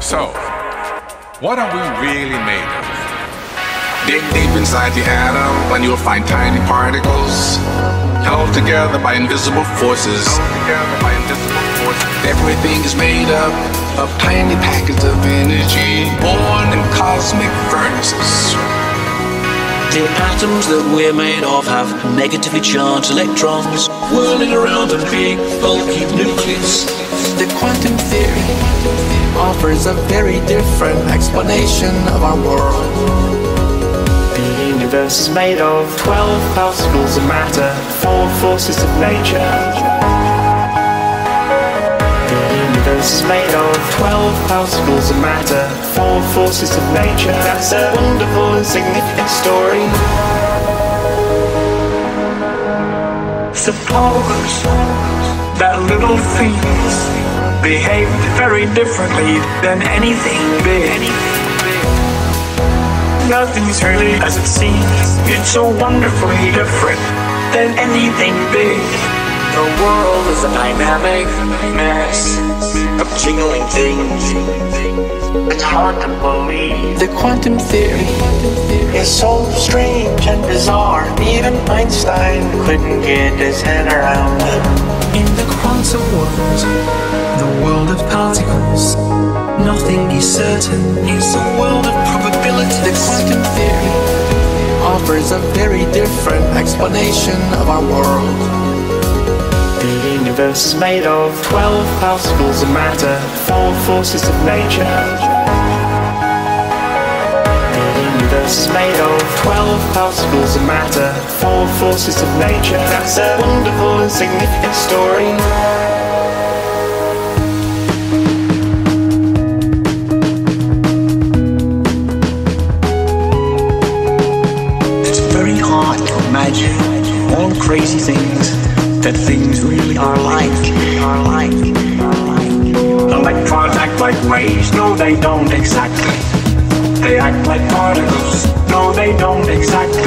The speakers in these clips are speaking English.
So, what are we really made of? Dig deep inside the atom and you'll find tiny particles held together by invisible forces. Everything is made up of tiny packets of energy born in cosmic furnaces. The atoms that we're made of have negatively charged electrons whirling around a big, bulky nucleus. The quantum theory offers a very different explanation of our world. The universe is made of 12 particles of matter, four forces of nature. The universe is made of 12 particles of matter, four forces of nature. That's a wonderful and significant story. Suppose that little things behaved very differently than anything big. Nothing's really as it seems. It's so wonderfully different than anything big. The world is a dynamic mess of jingling things. It's hard to believe. The quantum theory is so strange and bizarre. Even Einstein couldn't get his head around it. In the quantum world, the world of particles, nothing is certain. It's a world of probabilities. The quantum theory offers a very different explanation of our world. The universe is made of 12 particles of matter, four forces of nature. The universe is made of 12 particles of matter, four forces of nature. That's a wonderful and significant story. All crazy things that things really are like. Are like. Are like. Electrons act like waves. No, they don't exactly. They act like particles. No, they don't exactly.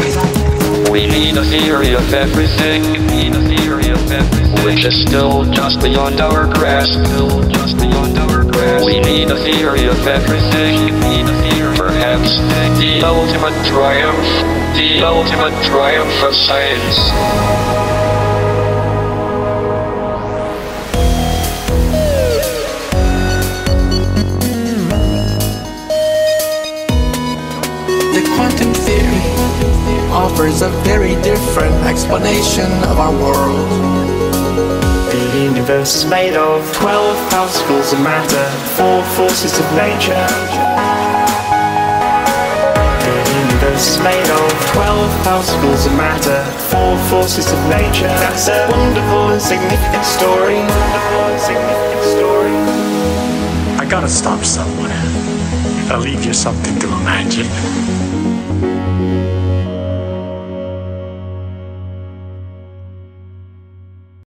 We need a theory of everything. We need a theory of everything. Which is still just beyond our grasp. Still just beyond our grasp. We need a theory of everything. We need a theory. Perhaps the ultimate triumph. The ultimate triumph of science. The quantum theory offers a very different explanation of our world. The universe is made of 12 particles of matter, four forces of nature. Is made of 12 particles of matter, four forces of nature. That's a wonderful and significant story. Wonderful and significant story. I gotta stop somewhere. I'll leave you something to imagine.